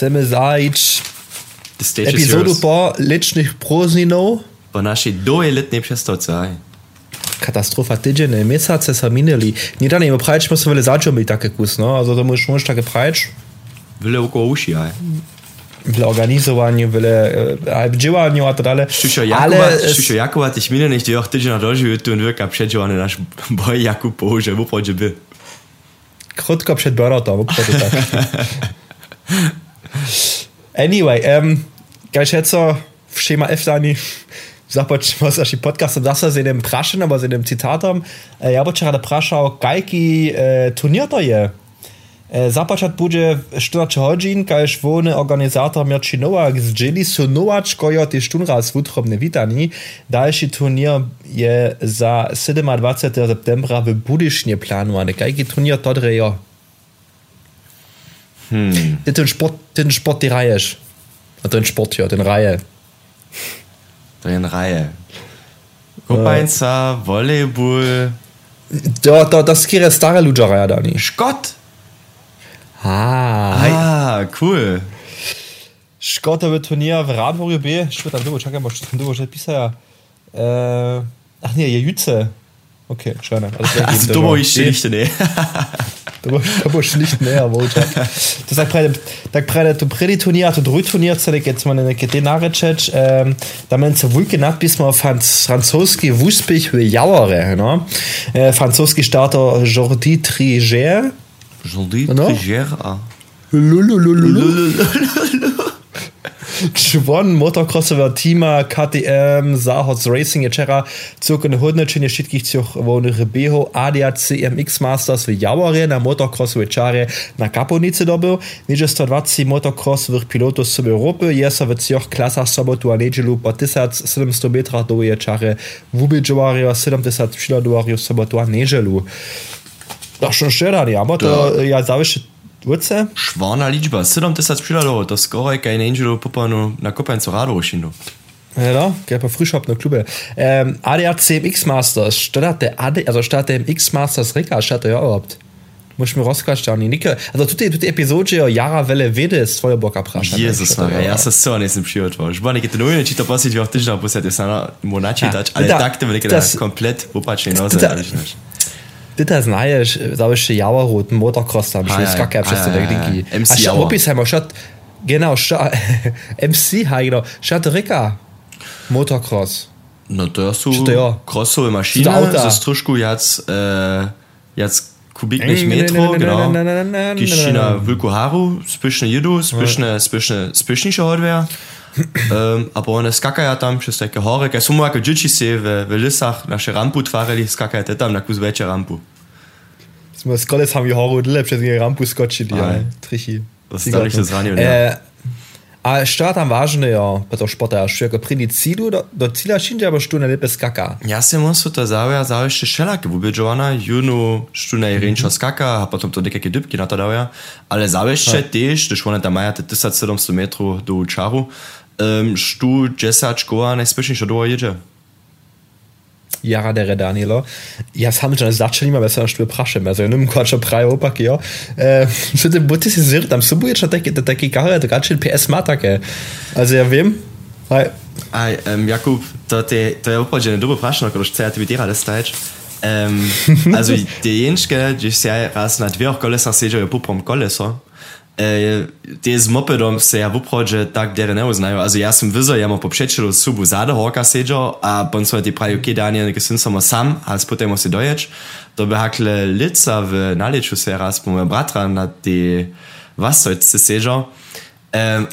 chcemy zajść epizodu po licznych próżninów. Po naszej doje letniej przestawce. Katastrofa tydzień, miesiące są minęli. Nie da nie prajć, musimy wyle zacząć taki kus, no. Also to możesz, możesz takie prajć. Wyle około uszy, aj. Wyle organizowaniu, wyle e, działaniu a tak dalej. Šušo Jakuba, Šušo Jakuba, ty minę nicht auch tydzień na dożył, tu on wyka przedziony nasz boj Jakub położy, bo podzie by. Krótko przed Borotem, obchodzę tak. anyway, jetzt so w Schema F dani započnemo s našim podcastom zase z jednym prašem, alebo z jednym citatom. E, ja bym rada prašal, kajki e, turnier to je. E, započat bude 14 hodin, kajž volny organizátor Mirči Nowak zdjeli su Nowaczko jo ty štunraz wutrobne witani. Dalszy turnier je za 27. septembra w Budysznie planowany. Kajki turnier to drejo. Ty ten sport, ten sport die rajesz. A ten sport ja, ten Reihe. Je Reihe. Kopańca, Volleyball. To, to, to skiery stare raja dani. Szkot. Ah, Ah, cool. Szkotowy turnier w Radworu B. Szkoda, tam było, czekaj, może tam było, że pisał. Äh, ach nie, je Jütze. Okay, schön. Also, Also, du ich nicht, da musst du nicht näher Botschaft. Das sagt prej, tak prej, da tu preditonirat und retonirat se nekaj, smo na neke te nareč, um, da meni se vulke nadpismo franz, francoski vuspih v javore, no? Ne? E, äh, francoski štato Jordi Triger. Jordi no? Triger, ah. a. Lululululul. G1, motocrossová tíma, KTM, záhod Racing etc. Cirka nehodnočenje všetkých tých voľných behov ADAC MX Masters wie Javore na motocross večare na Kaponice dobil. Niže 120 motocross v pilotov z Jesser, je sa v tých klasách sobotu a nedelu po 1700 metrach do večare vôbec 70 przyladów sobotu a nedelu. Da schon schön, ja, aber ja, sag ich, Wurce? Švarna ličba, 70 przyladowo, to skoro je kaj angelo popanu na kopańcu Radovošinu. Ja, gell, bei Frühshop eine Klube. Ähm, ADAC MX Masters, statt der AD, also statt der MX Masters Reka, statt der ja überhaupt. Muss ich mir rausgestehen, Nicke. Also, tut die Episode ja Jara Welle Wede ist voll Bock abraschen. Jezus Maria, ja se so nisem przyjotwał. Żbany, kiedy to nujne, czy to posyć w tydzień, bo se to sana monaci Ja, dać, ale da- tak to będzie das- komplet upacznie noze, da- ale znasz. Das znajesz, zawiesz Jauerrot, Motocross tam, Ah, schon ja, skacke, ah, przez to ja, der ja, Dinki. ja. MC. Opisheimer, statt, genau, MC, ha, genau, statt Reka, Motocross. No to są Czy to ja? crossowe maszyny, Czy to auta? z troszkę jac, e, jac kubiknych Mm, metro, na, na, genau. na, na, na, na, na, Kiszina na. wielku haru, spyszne jedu, spyszne, spyszne, spyszniejsze hardware. Um, aber one skakaja tam przez takie hory, kaj są jako dzieci się w, w lisach nasze rampu twarili, skakaja te tam na kus wiecie rampu. Z koles haben wir Horror dille przez nie rampu skoczyli, ja, Aj. trichi. Was ist da nicht das Radio, E, a šta tam važno je, pa to športa, što je pri cilju, do, do cilja šinja, aber što ne lepe skaka. Ja se muszę to zauja, zaujšte šelake, bo bi Joana junu štuna i renča skaka, a potom to nekake dybki na to dauja, ale zaujšte tež, když ona tam maja te 1700 metrów do čaru, um, štu 10 škola najspešniejsza do jedzie. Jara der Danielo. Ja, sam schon zaczęli, ale sam szły praszem, also ja nie wiem, kłacza praje opak, jo. E, że te buty się zir, tam subuje jeszcze takie, te takie kare, to raczej PS ma takie. Also ja wiem, Hej. Aj, um, Jakub, to, te, to je upođene dobro prašno, kada što ti vidira da staješ. Um, also, te jenške, gdje se raz na dveh kolesah seđajo poprom koleso, e, te z mopedom se ja uprođe tak dere ne uznaju. Also, ja sam vizo, ja mo po přečelu subu zade horka seđao, a pon so ti pravi, ok, Daniel, nekaj sem samo sam, a spotemo se doječ. To bi hakle lica v naleču se raz po moja bratra na te vasojce seđao. Um,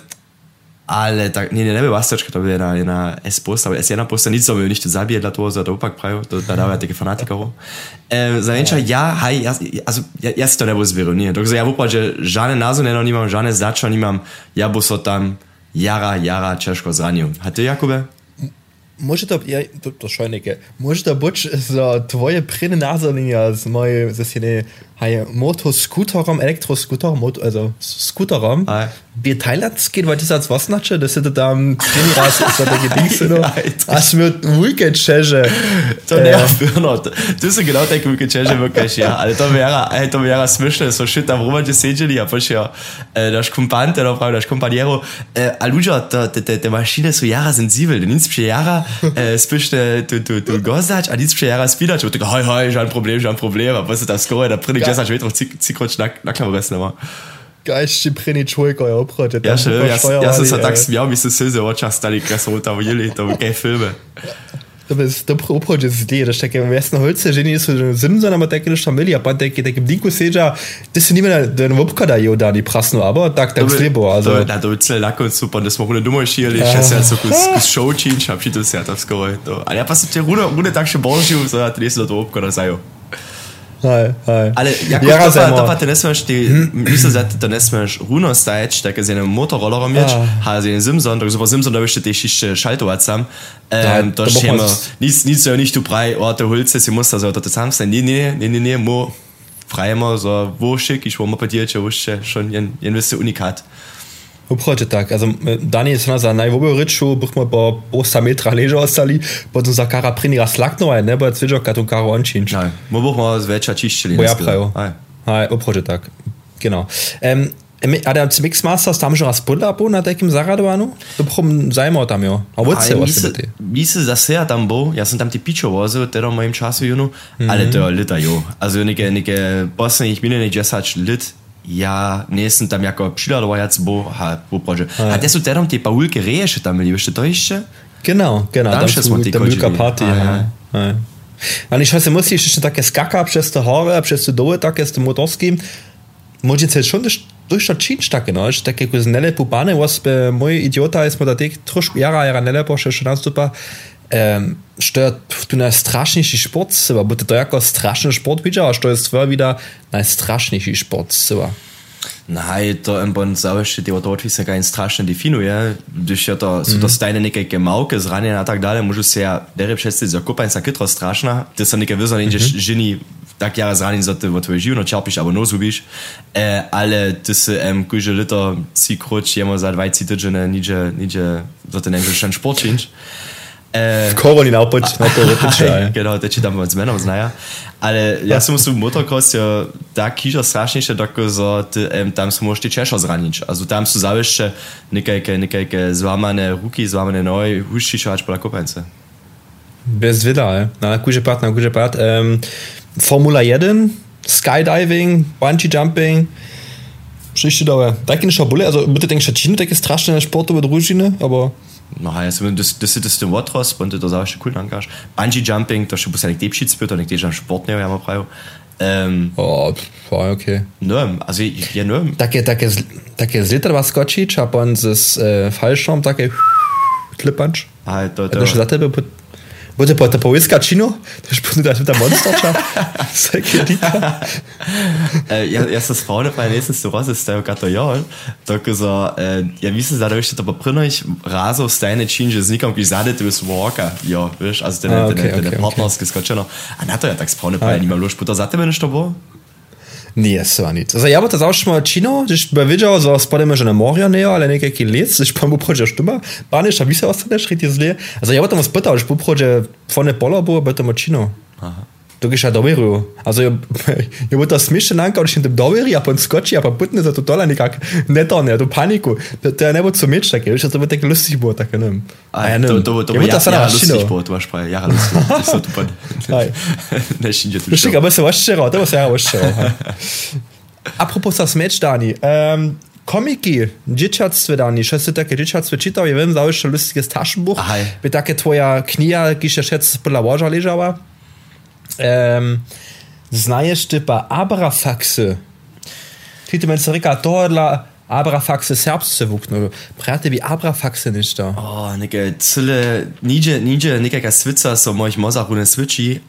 ale tak, nie, nie, nie była steczka, to była jedna, jedna S-posta, ale S1 posta, nic sobie nicht zabije dla toho, za to opak prajo, to da dáva také fanatikarov. E, Zajenča, ja, haj, ja, also, ja, ja si to nebo zvěru, nie. Takže ja vôbec, že žádné názor neno nemám, žádné začo nemám, ja bo so tam jara, jara, češko zranil. A ty, Jakube? Może to, ja, to, to szojnike, może to być za twoje pryny nazwanie z moje, ze się Hej, Motoscooterom, Elektroscooterom, Moto, also Scooterom. Bi Thailand geht, weil das als was nače, da se da tam treniras za takie dingsy, no. A smo weekend čeže. To nervt Bruno. To so genau tako wykończenie wirklich, ja. To wäre, to wäre smieszne, so shit tam rumać siedzieli, a poś ja, äh, das Kumpante, no prawie, das Kompaniero, äh, a ludzie, to, te, te, te Maschine so jara sensibel, du nimmst przy jara, äh, spiszne, du, du, du gozać, a nic przy jara spidać, und du, hej, j'ai un problème, j'ai un problème, a was ist das score, da prinne ich das, ich weiß, cikroč na, na kameras, ne, Geist, preni čovjeka je oproče. Ja, še, jaz, jaz sem se tak smijal, mi se suze oča stali, kaj so tam jeli, to kaj filme. To je dobro oproče zdaj, da še kaj vesno holce, že niso zimzo, ampak tako nešto mili, a pa tako tako bdinku seđa, ti se nima da ne vopkada je da ni prasno, aber tak tak slebo, also. Da, to je cel nakon super, da smo rune dumoj šijeli, še se so kus, kus show činč, a pšito se ja to skoro. Ali ja pa se te rune, rune tak še božil, so da ti nisi do to opkada zajo. Hej, hej. Ale jako ja, to, pa, to pa ty nesmeš, ty, myslím, že to nesmeš runo stajeć, tak z jednym motorollerom mieć, ha z jednym Simson, tak super Simson, da byś ty jeszcze schaltować sam. Ähm, da stehen wir, nic, nic so nicht du frei, oh, du holst es, ich muss da so, das sam sein, nee, nee, nee, nee, nee, mo, frei immer, so, wo schick, ich wo mal bei dir, ich schon, jen, jen wisst du Unikat. Uproče tak, also Dani se za najvobjo reču, bomo pa 8 metra ležo ostali, potem za kara prini raslakno, ne bo cvičo, kad on karo ončinč. Ne, mo bomo zveča čiščili. Ja prajo. Aj, uproče tak, genau. Um, a da ci Mix Masters tam že raz podla bo na takim zaradovanu? To bom zajmal tam jo. A vod se vas ti? Mi se zase ja tam bo, ja sam tam ti pičo vozil, teda v mojem času -hmm. ale to je lita jo. Also neke, neke posledných minulých 10 lit, ja nisem tam jako přidadovajac bo, ha, bo prože. A te su terom te paulke reješe tam, ili to ještě? Genau, genau. Tam, tam są tam wielka party. Ale ich weiß, muss ich jeszcze takie skaka przez te hory, przez te doły, takie z tym motorskim. Może się schon das Czynsz takie, no, że takie nelle pupane, was by mój idiota jest, da tych troszkę jara, jara nelle, bo się schon super ähm, stört du na straszniejszy sport chyba, bo to jako straszny sport widział, a to jest chyba wieder najstraszniejszy sport chyba. Nej, to en bon det var dort se ga strašne definuje, když je to, jsou to stajne neke mauke zranjene a tak dále, můžu se ja dere přestit za kupa sa kytro strašna, ty sa neke vyzvaný, že ženy tak jara zranjene za ty tvoje živno čerpiš, abo no zubiš, e, ale ty se em kuže lito si kroč jemo za 20 tygodnie, niže, niže za ten englischen sport činč. Äh, Koroni naopač, na to repeče. Genau, teči tam z menom znaja. Ale ja som musel motocross ja tak kižo strašnejšie, tako so ty, um, tam som môžete češo zraniť. Also tam sú zavešte nekajke, nekajke zlamané ruky, zlamané nohy, hušišo až pola kopence. Bez vida, je. Na kuže pat, na kuže pat. Um, Formula 1, Skydiving, Bungee Jumping, Przyjście dobre. Takie nie szabule, also bitte denkst du, takie straszne sportowe drużyny, aber Das ist der Watros, und das auch schon cool angaš. Bungee Jumping, to nek depšic spil, to nek težan šport ne, ja mal prav. Um, oh, pa, okay. No, also, ja, no. Takie, takie, takie zlitra skočić, a pon z e, fallschirm, takie klipanč. A, to, to. Še za tebe, Bote po to połyska činu, to już powinno dać tam monsterča. ja, ja sa spomnim, pa je nesem se rozestajal kato jol, tako za, ja mislim, da ještě to poprinoć razo stajne čin, že z nikom, ki zade tu jest walka, jo, ah, okay, ten, ten, ten okay, partnerski skočeno. A na to ja tak spomnim, pa ja nimam luž, puto za tebe nešto bo? nije sva nic. Zdaj, ja, ta zavšma večino, že bi videl, za spademe že na morju, ne, ali nekaj let, že pa mu prođeš tuma, pa neš, a vi se ostaneš, hriti zle. Zdaj, ja, tam spytal, že poprođe fone pola bo, bo tam večino. Aha. To je doberu. Also je, je bo to smešno nanka, da še tem doberi, a pon skoči, a pa putne za to tola nekak ne to ne, to paniku. To, to je ne bo co meč také, že to bo tak lustig bo, tak ne. A ja, to, to, to, to, ja, ja, lustig bo, to máš pravi, ja, lustig. To so tu pan. Ne šinže tu. Štik, aber se vaš šero, to bo se ja vaš šero. Apropos sa smeč, Dani, um, komiki, dzieciactwo dani, ty takie dzieciactwo czytał, ja wiem, zawsze lustige Taschenbuch, by takie twoja kniha, ki się szedł podla łoża leżała. Um, typa Abrafaxy. Ty ty mens reka tohle Abrafaxy serbsce vuknu. Prate wie Abrafaxy nicht da. Oh, neke, cyle, nigdzie, nigdzie, nekaka swica, so mojich mozach une switchi,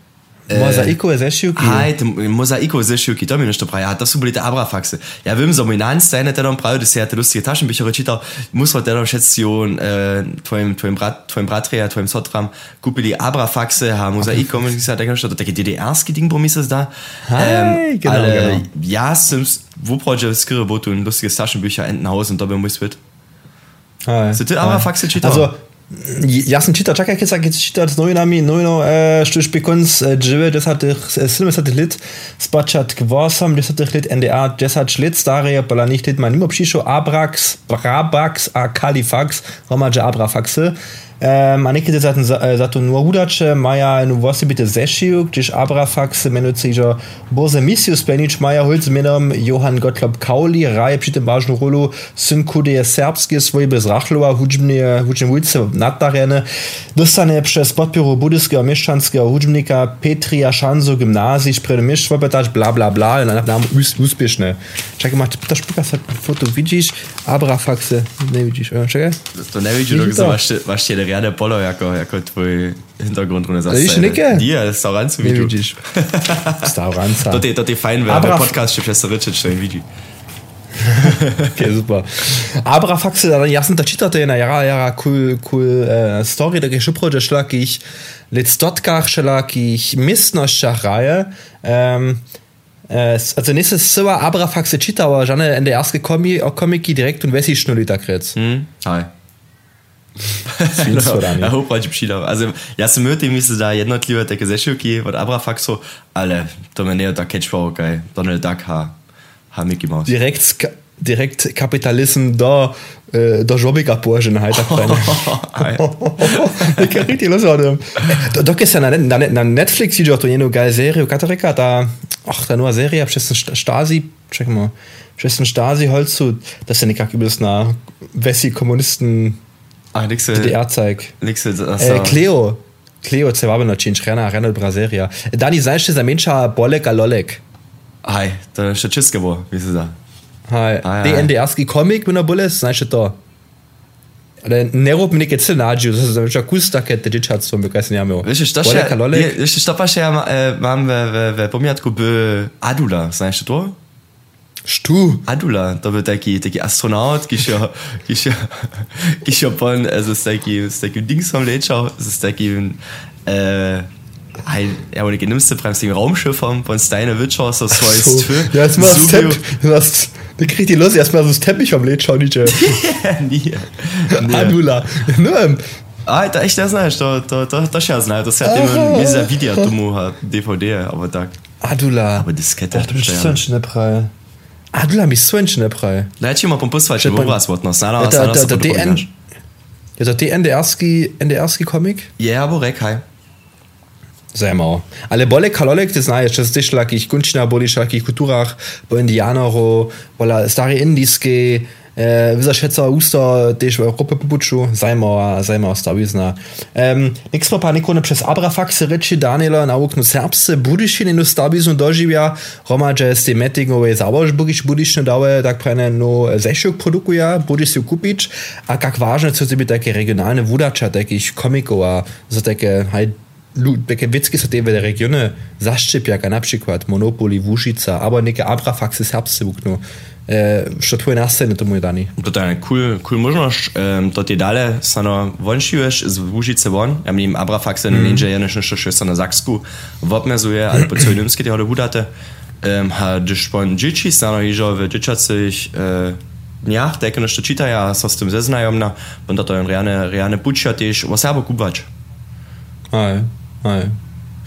Mozaiko je zešivky. Hej, to mozaiko zešivky, to mi nešto pravi. A to boli tie abrafaxe. Ja viem, že môj nanstajne teda pravi, že si ja tie lustige tašenbücher čítal, musel teda všetci äh, tvojim, tvojim, brat, tvojim bratri a tvojim sotram kúpili abrafaxe a mozaiko, okay. sa tak nešto, to také DDR-ski ding, bo mi sa zdá. Hej, genau, ale genau. ja som v uprođe skrive botu lustige tašenbücher Haus und da bin ich mit. So ty hej. abrafaxe čítal? Also, ja sam čitao, čakaj, keď sa keď čitao s novinami, novino, e, što špi konc e, džive, e, 70 lit, spačat k 8, desatih lit, NDA, desat lit, starije, pola nicht lit, man nimo přišao Abrax, Brabax a Kalifax, romađe Abrafaxe, Um, a nekedy za, za, to nur hudače maja nu vosi bite zešiju, gdyż Abrafax menuje że boze misiju splenić maja holz menom Johann Gottlob Kauli, raje przy tym ważną rolu syn kudeje serbskie swoje bez rachlowa hudźbnie, hudźbnie wójce naddarene, dostane przez podpieru budyskiego mieszczanskiego hudźbnika Petria Szanzo gimnazji, przed mistrz wopytać bla bla bla, na nam uspieszne. Czekaj, masz, szpika sobie foto widzisz, Abrafaxe, nie widzisz, e, czekaj. To ne vidíš, Vidíš dok to? máš, riadne polo jako, jako tvoj hintergrund zase. Vidíš, Nike? Die, z Saurancu Nie vidíš. widzisz. Stauranca. To je, to je fajn, ve Abra- podcast, že přes Richard, čo im vidí. Okay, super. Abrafaxe, da jasno da čitate na jara, jara, cool, cool uh, story, da je prođe šlak ich let stotkach šlak ich mistnošćach raje. Um, uh, also nächstes Silva Abrafaxe čitao, žane NDR-ske komi, o komiki direkt und vesi šnuli takrec. Hm? Hi. Svinstvo, Dani. Ja, hopač přidal. Also, ja sam mŕty, mi se dá jednotlivé také zešivky od Abrafaxu, ale to me nie je tak catchpower, kaj Donald Duck ha, ha Mickey Mouse. Direkt, direkt Kapitalism do, uh, do žobika požen, haj tak Hi. Ich kann richtig los haben. Da, da ist ja na, na, na Netflix sieht auch eine geile Serie, Katarika, da, ach, da nur eine Serie, przez ten Stasi, check mal, przez ten Stasi das ist ja nicht übelst na Wessi Kommunisten Ach, nix, DDR zeig. nix, das Äh, Cleo, Cleo, ce war noch cinci, Rena, Rena Braseria. Dani, znaš za menša Bolek a Lolek? Hi, to je še české bo, mi se dá. Haj, A, ja, die ja. NDR-ski Comic mit einer Bulle, znaš to? Ale ne rob mi nekaj celnađu, to je že kustake, te dječatstvo, mi kaj se njamil. Wiesz, to Bolek a się, Lolek? wiesz, to pasze ja ma, e, mam w, w, w pomiatku by Adula, znasz to? Stu. Adula, to był taki, taki astronaut, ki się, ki się, ki się pon, z taki, z takim Dingsom leciał, z takim, e, ein, ja, und ich nimmst du beim Raumschiff von, von Steine Witcher, so so So, ist ja, jetzt mal das Teppich. Das, da kriegt die los, erstmal so das Teppich am Led schauen, nicht. Nie, nie. Adula. Nur, A, to echt, das znaš, to, to, to, to się zna, to się tym, wie za video, ha DVD, aber tak. Adula. Aber Diskette. Ach, du bist steuern. słoneczny praj. Adula mi słoneczny praj. Dajcie mal pom posłać, Że bo was da, sana, da, sana, da, DN, ja, da DNDR-ski, NDR-ski Comic? Ja, aber rek, hej. Zajmało. Ale bolek kalolek, ty znajesz, to jest takich kunczna, boli takich kulturach, bo indianero, bola stare indijskie, E, vyzašeco ústo tež v Európe popuču, zajmavá, zajmavá stavizna. Um, Nek smo pa nekone přes Abrafaxe reči Daniela na oknu Serbse budišine no staviznu doživja, romadže s tým metingové zavož budiš budišne dawe, tak prene no zešok produkuja, budiš si a kak vážne sú by také regionálne vudača, takých komikov a za také, hej, takie wieckie są te regiony zaszczep, jak na przykład Monopoli, Wuszica, albo niekie Abrafaxy serbscy wukną. E, 16 to mu je daný. Totálne cool, cool možnosť. Um, to tie dále sa no vonšívaš z Vúžice von. Ja mým Abrafaxe mm. ninja je nešto, čo na Zaksku vobmezuje, ale po celý dymsky tieho dobudáte. Um, a když pon džiči sa no ižo v džičacích uh, dňach, tak nešto čítaja, sa s tým zeznajomna, pon toto je reálne, reálne pučia tiež, o sabo kubač. Aj, aj.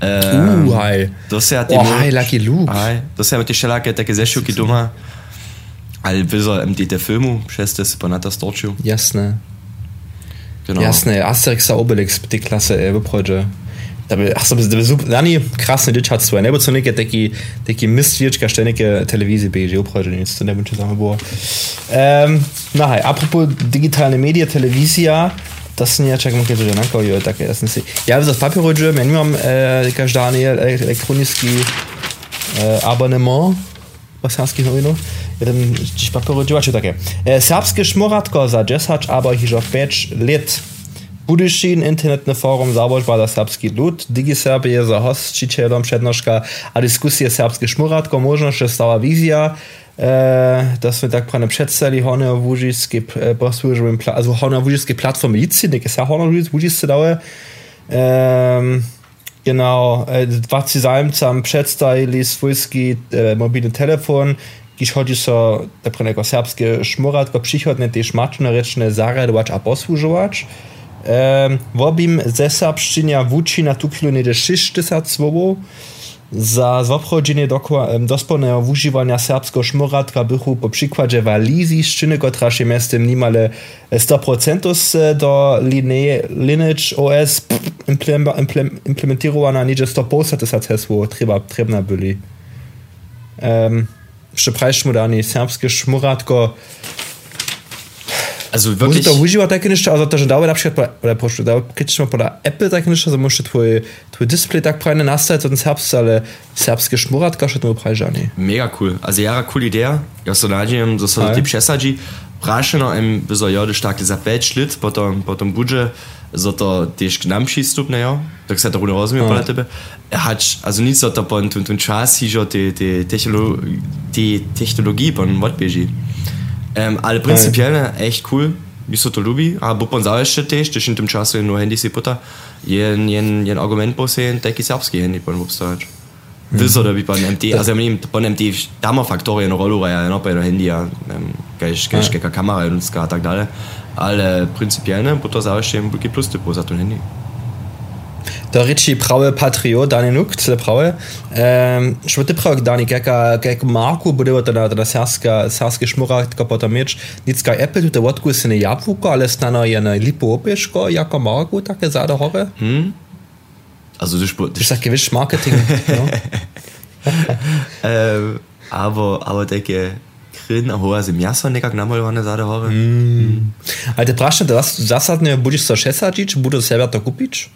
Um, Uh, hej. To se ja Oh, hej, Lucky Luke. Hej, to se ja te šelake takie zešuki doma. Ale wyzo MD te filmu, przez te ponata storčiu. Jasne. Genau. Jasne, Asterix a Obelix, die Klasse, e, wyprodzie. Da by, ach, to by super, ani krásne děčatstvo, nebo co někde taky, taky mistvěčka, ještě někde televizi běží, opravdu nic, to nebude tam bylo. Um, no hej, apropos digitálne media, televizia, das sind ja, čak mám keď nanko, jo, také, ja som si, ja za papieru ja nemám e, každý elektronický e, abonnement. Bosanských novinov, jeden dziś papieru čo také. E, serbské šmoratko za 10 aber hižo 5 let Budyšin, internetne forum Zabož bada serbski lud, Digi Serbie za hostčiteľom přednoška a diskusie serbske šmuratko, možno, že stala vízia, e, E, da so tako predstavili honorvužijski e, poslužben, also honorvužijski platform Lizinik ist ja honorvužijski dao ähm, e, Genau, was sie sagen, sam przedstawili swójski e, mobilny telefon, když chodí so, tak napríklad ako serbské šmoratko, přichodne tie šmačnorečné zaradovať a poslužovať. Um, robím ze serbština vúči na tú chvíľu nejde 60 slovov, za zobchodzenie dospolnego używania serbskiego szmoratka bychu po przykładzie walizi szczyny, która się miastem niemale 100% do Lineage OS implementowana nie 100% to jest hasło trzeba trzeba byli. Um, Przepraszam, dani serbskie szmoratko Also wirklich. to uživa také niečo, ale to, že dáva napríklad, ale pošli, dáva, keď som podľa Apple také niečo, že môžete tvoj, tvoj Display tak prajne nastaviť, ten serbs, ale serbské šmurátka, že to prajžaný. Mega cool. Also ja, cool idea. Ja so nađem, da so ti přesadži. Prašeno, em, by so jode štakli za 5 let, potom, potom budže, so to tiež k nám přístupné, jo? Tak sa to bude rozumie podľa tebe. Hač, also nic so to pon, tun, čas, hižo, te, te, te technologii pon odbieži. Um, ale principiálne echt cool, by sa to ľúbi, a bupon záležite tiež, tiež v tom čase no handy si pota, jen, jen, jen argument posehen, taký serbský handy pon obstávač. Mm. Vyso da by pon MT, also ja pon MT, tam faktory na rolu, ja, no, bei der Handy, ja, gleich, gleich, ja. kamera und a tak dalej, ale principiálne, potom záležite buky plus typu za to handy. Der Ritchie prawe Patriot Dani Nuk ze prawe Schwte pra Dani gek Marko bude der der Serska Sarske schmurat kapot Mitsch Nit ka Apple der Watku sinn Japuka alles nanner jenne Lipopechko Jacker Marko tak sa der hore hm? Also du sag gewiss Marketing ähm, aber aber decke ho se Jasser ne na sa hore Alte brachte das das hat ne budich zur Chessajic bude selber der Kupitsch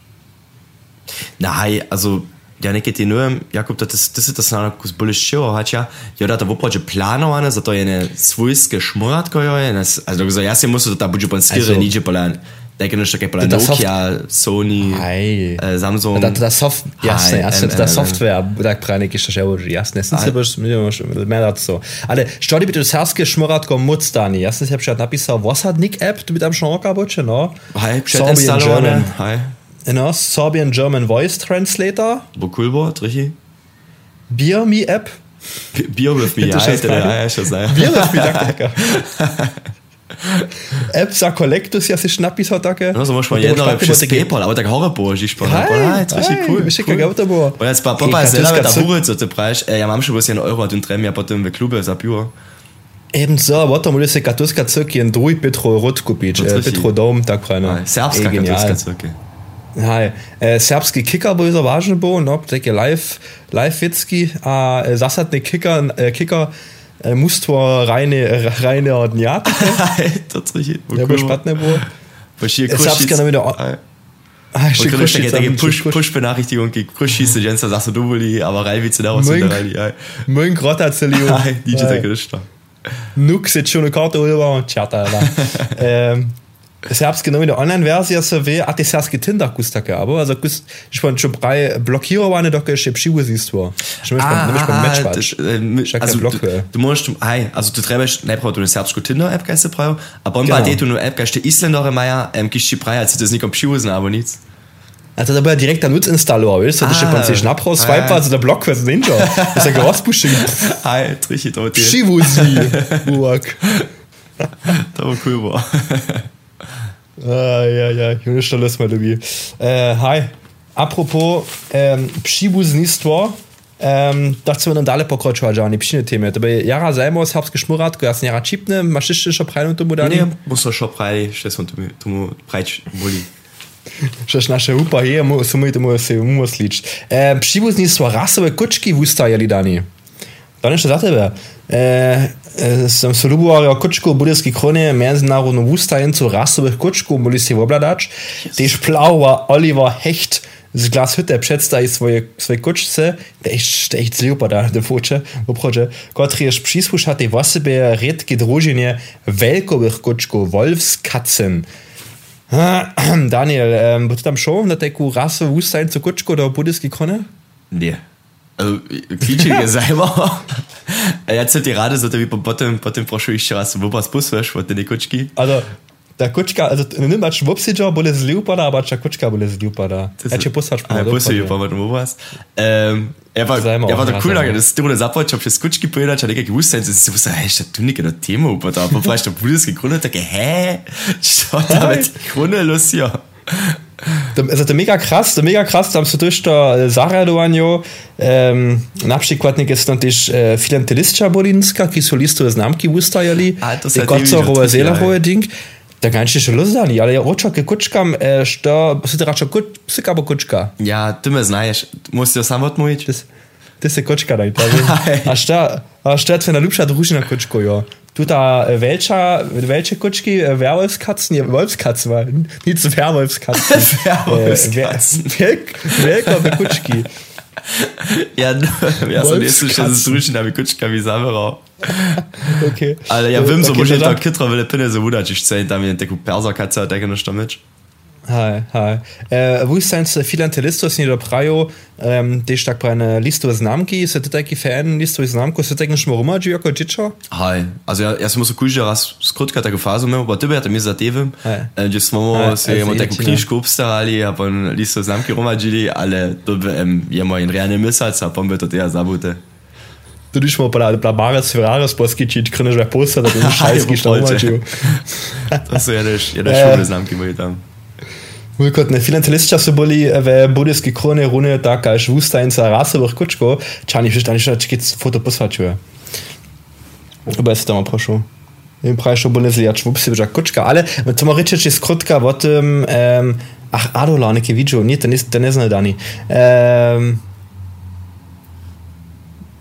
Nein, also ja nekaj nur Jakub to, to, to se to snano kus bolj ščevo hača jo da to vopođe planovane zato je ne svojske šmuratko jo je ne also so ja se musu da buđe pon skire niđe polan Denke nicht, okay, Nokia, Soft Sony, hey. äh, Samsung. Da, da, Soft jasne, jasne, da Software, tak prawie jakieś też euro, jasne, jest sobie mehr dazu. Ale stoi bitte das Herske Schmoratko Mutstani, jasne, ich habe schon napisał, was hat Nick App, mit am Schnorka bocze, no? Hi, Sorbian German. Hi. No, Serbian German Voice Translator. Wo cool war, Trichi? Beer Me App. Beer with Me, ja, ja, ja. Beer with Me, danke. App za Collectus ja se šnapi sa také. No, so môžeš mať jedno lepšie z PayPal, ale tak hore božiš po Hej, to je cool. Wiesz, jak to było? Bo ja pa papa jest nawet ta hurę, co ty prawisz. Ja mam schon bisschen Euro, den trem ja potem w klubie za piwo. Eben so, to môže se katuska cyrky en druj Petro Rot kupić. Petro Dom, tak pravno. Serbska katuska cyrky. Hej, e, serbski kicker bo za važno bo, no, takie live, live witski, a e, zasadny kicker, e, kicker e, mustvo reine, reine od njat. to je richtig. Ja, bo špatne bo. Pa še je Serbska nam wieder... Ah, ich kriege Push, Push-Benachrichtigung gegen Push-Schieße, Jensen, sagst du, du wolli, aber zu da was der Reihe. Mein Gott, erzähl ich. DJ, der Christa. Nuk, sieht schon eine Karte rüber und chatta, ähm, serbske novine online verzija se ve a te serbske Tinder gustake abo also gust ich fand schon brei blockierwane doch ge schiwe siehst du du musst hey also du trebest ne braucht du eine serbsche Tinder App geiste brau aber bei dir du nur App geiste Isländer Meier ähm, gisch brei als das nicht am schiwe aber nichts. Also dabei direkt der Nutzinstallor willst du? Ah, sich schnapp raus ah, also der Block ist Ninja ist ja Großbusching da cool war Ah, ja, ja, Junge, mal lubi. Äh, hi. Apropos, Pschibus Nistor, ähm, dazu wir dann dalej pokroczyła, że nie psine temy. To by jara zajmo serbskie szmurat, go jasne jara chipne, masz jeszcze szoprej no to mu dali? Nie, muszę szoprej, jeszcze są tu mu prać boli. Przecież nasze upa je, mu, su my to mu se umyslić. E, przywóznictwo rasowe koczki w ustajali dani. To jeszcze za tebe. E, e, som se luboval o kočku v budovski krone medzinárodnú ústajencu rasových kočkov boli si obladať. Tež plauva Oliver Hecht z Glashütte przedstawi swoje, swoje koczce, też, też zlupada de focze, w obchodzie, który jest przysłusza tej wasybie redkie drużynie wielkowych koczków, Wolfskatzen. Daniel, ähm, bist du tam schon na taką rasę ústajencu koczku do budowskiej krone? Nie. Also, klitschige selber. Ja, die Rade so wie po tym, po tym proszę jeszcze raz wobec posłuchasz, bo te koczki. Also, ta kočka, also ne mač vopsidžo, bole zljupada, aber ta kočka bole zljupada. Ja, če poslaš po. Ja, posluj, pa malo was. Ähm, er war, er war da cool, dass du da započ, ob še skočki povedal, če nekaj gusten, se se hej, šta tu nekaj na temu, pa pa praviš, da budeš gegründet, tako, hä? Čo da mit Grunde los der mega krass der mega krass am zuter Sara Doanjo ähm, napríkladnik je totiž eh, filantelistča Bolinska, ki so listu z námky ustajali Gotco Zelahoje ding. Da ganze schon los ani, ale ja očak je kočkam, eh, što se rača koč, vsaka bo kočka. Ja, ti me znaš, moraš jo samo odmojiti. Ti se kočka daj, pa že. A šta, a šta je tvoja najljubša družina kočko, jo? Tuta welcher, welche Kutschki, Werwolfskatzen, ja, Wolfskatzen war, nicht Werwolfskatzen. Werwolfskatzen. Welcher Kutschki. Ja, ja, so nächstes das Drüchen, aber Kutschka wie Samera. Okay. Also, ja, Wim, so, okay, muss ich da Kitra, weil der Pinne so hat, ich zeig, da mir eine Perserkatze, der kann nicht damit. Hi, hi. E, Vůjstance filantelistos nie do prajo, um, tež tak praje listo známky, se to taky fan listo známku, se tak nešmo rumadži jako dziecko? Hi, also ja, ja sam so kuži raz skrotka tako fazu imel, pa tebe je tam za tevim, gdje smo se imamo tako knjižku obstarali, a pon listo známky rumadžili, ale to bi um, jemo in realni mesec, a pon bi to teja zabute. Tudi smo pa da Marac Ferraris poskičiť, krneš ve posta, da to šajski što rumadžil. To su jedeš, jedeš šule známky moji tam. Mulkot ne filantelistka so boli v buddhistki krone rune tak až ústajnica rasových kočkov, čani však ani však keď foto posvačuje. Chyba si tam prošu. Im prawie boli zliać w upsie że koczka, ale to ma rzeczy jest krótka o tym, um, ach, Adola, nie widział, nie, to nie, to nie zna Dani. Um,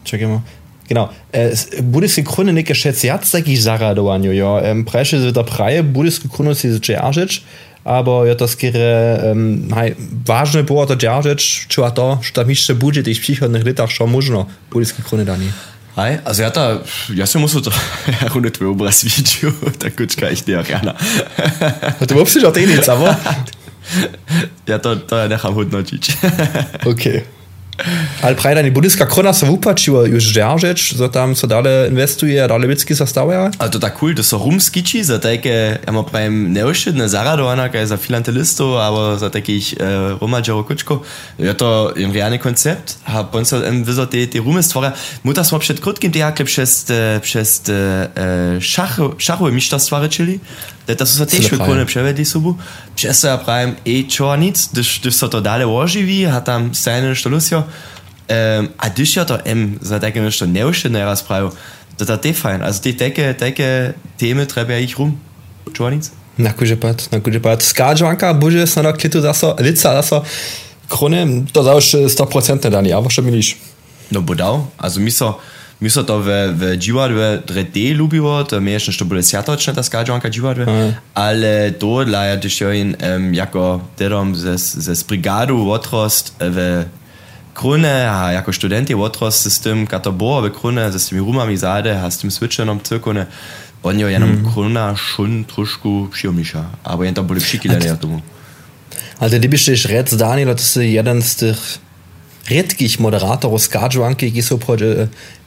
czekaj, Genau. Äh, buddhistische Krone nicht geschätzt, ja, sag ich Sarah doanjo, ja. Ähm, Preische sind der Preie, buddhistische Krone sind sie aber ja to skiery um, haj, ważne było to działać, czy to, że tam jeszcze budżet i w przychodnych latach schon można polskie krony dani. Hej, also ja da, ja se ja runde obraz video, tak kučka ich dir gerne. Du wusstest auch eh nichts, aber? Ja, to, to ja necham hodnotić. Okay. Ale prawie nie budyska krona se upačiła już dzierżeć, so tam so dalej inwestuje, a dalej witzki zastawia. Ale to tak cool, to so rumskici, za takie, ja ma prawie neuszydne zaradowana, kaj za filantelisto, aber za takich e, rumadżero kuczko. Ja to im realny koncept, a on so im wizor te, te rumy stwora. Muta smo przed krótkim teatle przez, przez e, szachu, szachowe mistrzostwa ryczyli. To so też wykonane przewiedli sobą. Przez to ja prawie i čo nic, gdyż, gdyż so to dalej ożywi, a tam stajne sztolusio. Um, a když ja to em za také nešto neušené raz prajú, to to je fajn. Also tie také, také témy treba ich rum. Čo nic? Na kuže pat, na kuže pat. Skadžanka bude sa na klitu zase, lica zase, krone, to za už 100% daný, aber što milíš? No bodał, also mi so, mi so to w, w dziwadle 3D lubiło, to mi jeszcze to było sjatoczne ta skadżanka dziwadle, mm. ale to dla ja też um, jako dedom ze, ze brigadu otrost w Krone, a jako studenti otrost z tym katobor w krone, z tymi rumami zade, a z tym switchenom cyrkone, on jo jenom mm. krona schon trošku przyjemniejsza, aber jenta byli przykileni ja tomu. Also, ty byś też red, Daniel, to jest jeden z tych redkich moderatorów skadżanki, ki są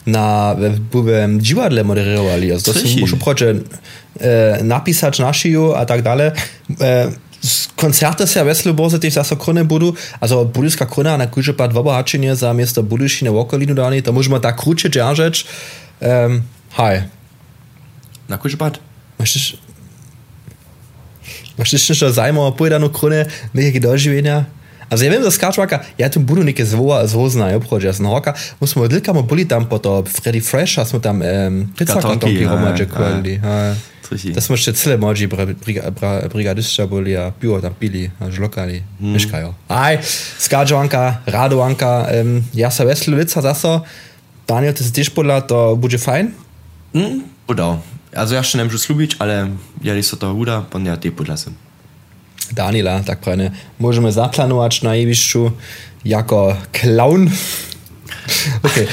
na w dziwadle moderowali. Also, to muszą prodzie e, napisać nasziju, a tak dalej. E, koncerty se veslo boze tiež zase krone budú, also budúska krona na kúže pad v obohačenie za miesto budúšine v okolinu daný, to môžeme tak kruče ďažeč. Um, haj. Na kúže pad? Máš Máš ešte čo zaujímavé povedanú krone, nejaké doživenia? Also ja wiem, że Skarczwaka, ja tu budu neke zwo, zwozna, ja obchodzi, ja z Nohoka, musimy odlika mo byli tam po to Freddy Fresh, a smo tam um, pizza kartonki ja, romadže kvali. Trichy. Das może cele młodzi brigadystka byli, a piło tam pili, a żlokali, Hmm. mieszkają. Aj, skadżanka, radowanka, um, ja sa Weslewica zasa, Daniel, to jest też pola, to będzie fajn? Hm, Budał. Also ja nie muszę slubić, ale jeli so to uda, bo ja te podlasem. Daniela, tak prawie, możemy zaplanować na jebiszczu jako clown. Okej.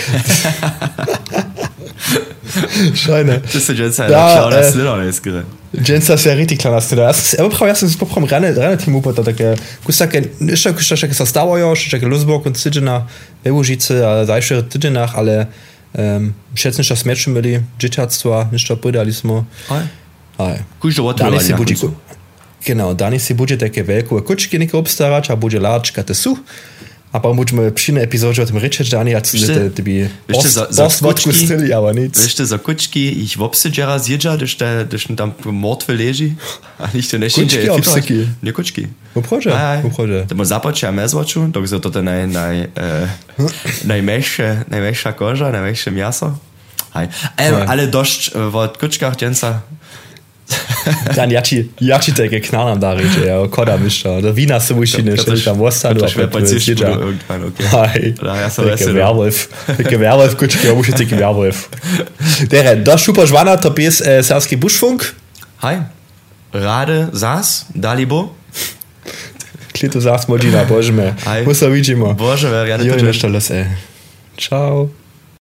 Szajne. To se dženca Ja, ja, na e, slido ne skre. Dženca se riti klana stila. Ja sam, evo prav, ja sam se poprom rane, rane tim upata, takie, kusake, jeszcze kusta še se stawajo, še čake Luzburg und Tydzina, Ełužice, a zajsze Tydzinach, ale um, šecne še smeču byli, dzieciactwa, jeszcze pridali smo. Aj. Aj. Kuž do Dani si odvila budzi, Genau, da nicht sie budete ke veliku kućki neka obstarač, a buđe lačka tesu. A pa možemo pri na epizodi o tem reči, da ni več tebi. Veste, za, za kučki, stili, aber nic. Veste, za kučki, ich vopse džera zjedža, da ste, da ste tam mrtve leži. A nicht to nešin, da je kučki. Ne kučki. V prože, v prože. Da bo zapače, a me zvaču, dok so to te naj, naj, eh, najmejše, najmejša koža, najmejše mjaso. Hej. Evo, ale došč eh, v kučkah dženca. Dżęca. Dan jači, jači takie knalam da reče, ja, koda mišta. Da vina se muši ne, še tam ostalo. To šve pa ciš irgendwann, okay. Aj, Da, ja sam vesel. Werwolf. Take Werwolf, kučki, ja muši take Werwolf. Dere, da šupa žvana, to bis äh, Sarski Buschfunk. Hej. Rade zas, dalibo. Klito zas mođina, bože me. Musa vidimo. Bože, ver, ja ne Jo, to nešto los, ej. Ciao.